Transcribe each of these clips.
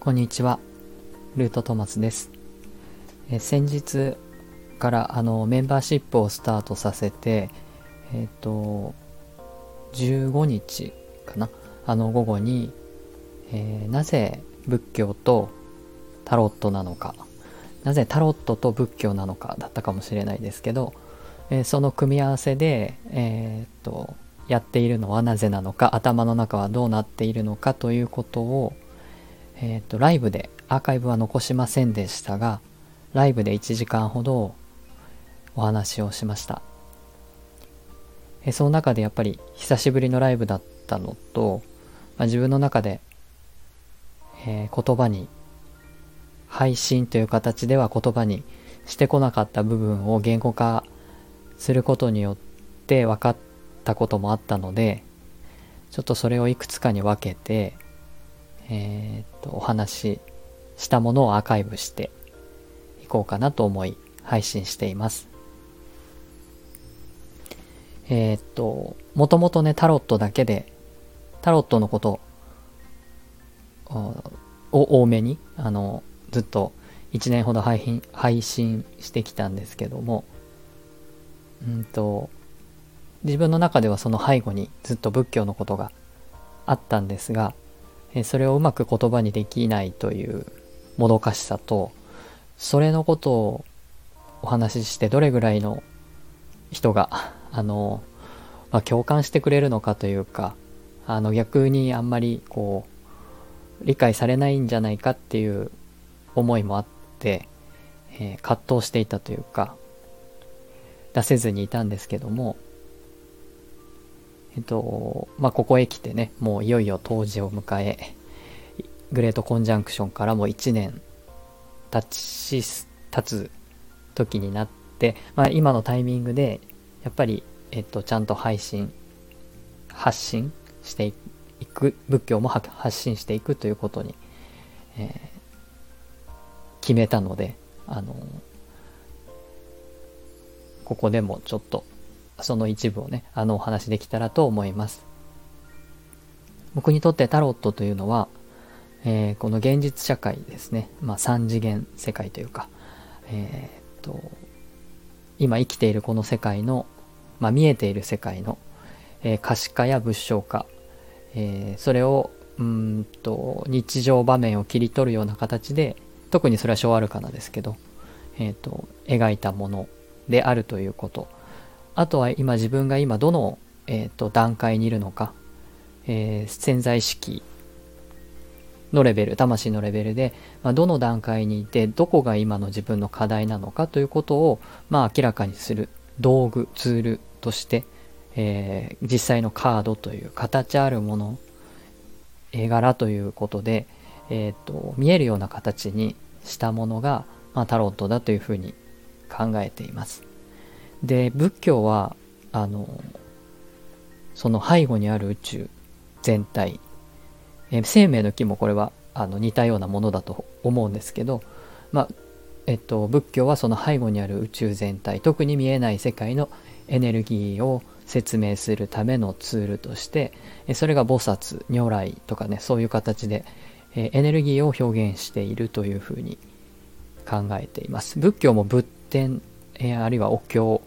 こんにちは。ルートトマスです。え先日からあのメンバーシップをスタートさせて、えっ、ー、と、15日かな？あの午後に、えー、なぜ仏教とタロットなのか、なぜタロットと仏教なのかだったかもしれないですけど、えー、その組み合わせで、えっと、やっているのはなぜなのか、頭の中はどうなっているのかということを、えっ、ー、と、ライブで、アーカイブは残しませんでしたが、ライブで1時間ほどお話をしました。えその中でやっぱり久しぶりのライブだったのと、まあ、自分の中で、えー、言葉に配信という形では言葉にしてこなかった部分を言語化することによって分かったこともあったのでちょっとそれをいくつかに分けてえー、っと、お話ししたものをアーカイブしていこうかなと思い配信しています。えー、っと、もともとね、タロットだけで、タロットのことを多めに、あの、ずっと1年ほど配信配信してきたんですけども、うんと、自分の中ではその背後にずっと仏教のことがあったんですが、それをうまく言葉にできないというもどかしさとそれのことをお話ししてどれぐらいの人が あの、まあ、共感してくれるのかというかあの逆にあんまりこう理解されないんじゃないかっていう思いもあって、えー、葛藤していたというか出せずにいたんですけどもえっと、まあ、ここへ来てね、もういよいよ当時を迎え、グレートコンジャンクションからもう1年経ち、経つ時になって、まあ、今のタイミングで、やっぱり、えっと、ちゃんと配信、発信していく、仏教も発信していくということに、えー、決めたので、あのここでもちょっとその一部をね、あのお話できたらと思います。僕にとってタロットというのは、えー、この現実社会ですね、まあ三次元世界というか、えー、っと、今生きているこの世界の、まあ見えている世界の、えー、可視化や物証化、え、それをうんと日常場面を切り取るような形で特にそれは小アルカナですけど、えーと描いたものであるということあとは今自分が今どの、えーと、段階にいるのか、えー、潜在意識のレベル、魂のレベルで、まあ、どの段階にいて、どこが今の自分の課題なのかということを、まあ、明らかにする道具、ツールとして、えー、実際のカードという形あるもの、絵柄ということで、えーと見えるような形にしたものが、まあ、タロットだというふうに考えています。で仏教はあのその背後にある宇宙全体、え生命の木もこれはあの似たようなものだと思うんですけど、まあえっと、仏教はその背後にある宇宙全体。特に見えない世界のエネルギーを説明するためのツールとしてそれが菩薩如来とかねそういう形でエネルギーを表現しているというふうに考えています。仏教も仏典あるいはお経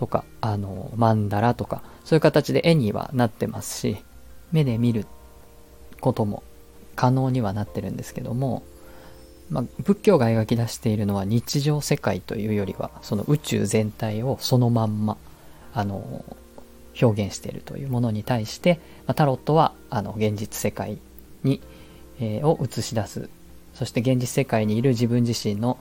とか、あの、曼荼羅とか、そういう形で絵にはなってますし、目で見ることも可能にはなってるんですけども、まあ、仏教が描き出しているのは日常世界というよりは、その宇宙全体をそのまんま、あの、表現しているというものに対して、まあ、タロットは、あの、現実世界に、えー、を映し出す。そして現実世界にいる自分自身の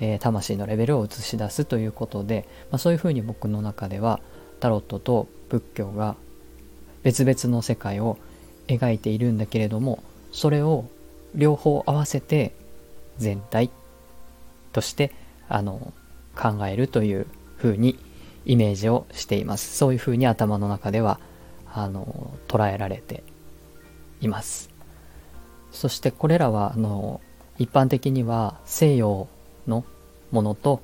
えー、魂のレベルを映し出すということで、まあ、そういうふうに僕の中ではタロットと仏教が別々の世界を描いているんだけれどもそれを両方合わせて全体としてあの考えるというふうにイメージをしています。そういうふうに頭の中ではあの捉えられています。そしてこれらはあの一般的には西洋のものと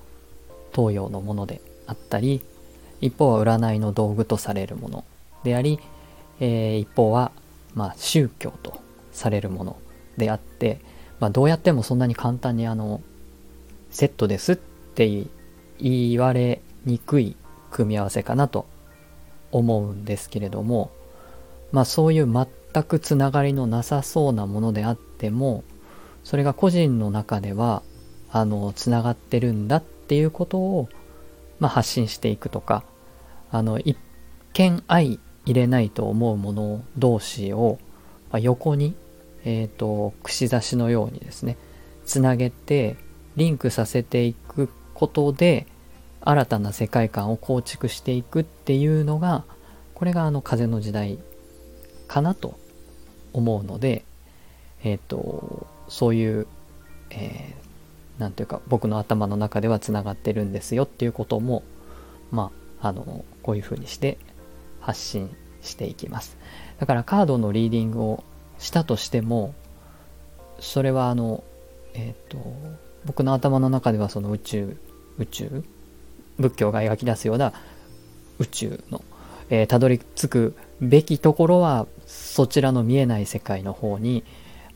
東洋のものであったり一方は占いの道具とされるものであり、えー、一方は、まあ、宗教とされるものであってまあ、どうやってもそんなに簡単にあの、セットですって言われにくい組み合わせかなと思うんですけれども、まあそういう全くつながりのなさそうなものであっても、それが個人の中では、あの、つながってるんだっていうことを、まあ発信していくとか、あの、一見相入れないと思うもの同士を、まあ、横に、えっ、ー、と、串刺しのようにですね、つなげて、リンクさせていくことで、新たな世界観を構築していくっていうのが、これがあの風の時代かなと思うので、え、ー、と、そういう、えー、なんていうか、僕の頭の中ではつながってるんですよっていうことも、まあ、あの、こういうふうにして発信していきます。だからカードのリーディングをしたとしても、それはあの、えっ、ー、と、僕の頭の中ではその宇宙、宇宙仏教が描き出すような宇宙の、えー、たどり着くべきところはそちらの見えない世界の方に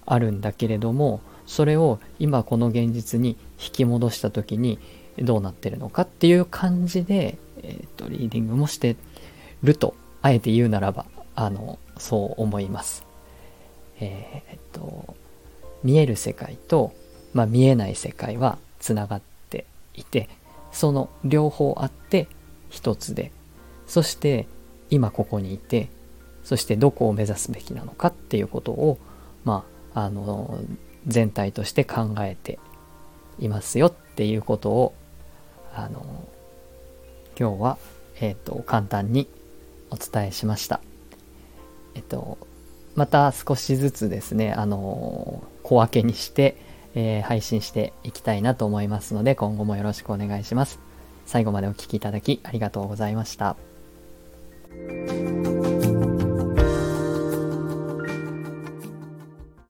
あるんだけれどもそれを今この現実に引き戻した時にどうなってるのかっていう感じで、えーと、リーディングもしてるとあえて言うならばあのそう思います。えっ、と見える世界と、まあ、見えない世界はつながっていてその両方あって一つでそして今ここにいてそしてどこを目指すべきなのかっていうことをまああの全体として考えていますよっていうことをあの今日は、えっ、ー、と簡単にお伝えしました。えっとまた少しずつですねあの小分けにしてえー、配信していきたいなと思いますので、今後もよろしくお願いします。最後までお聴きいただきありがとうございました。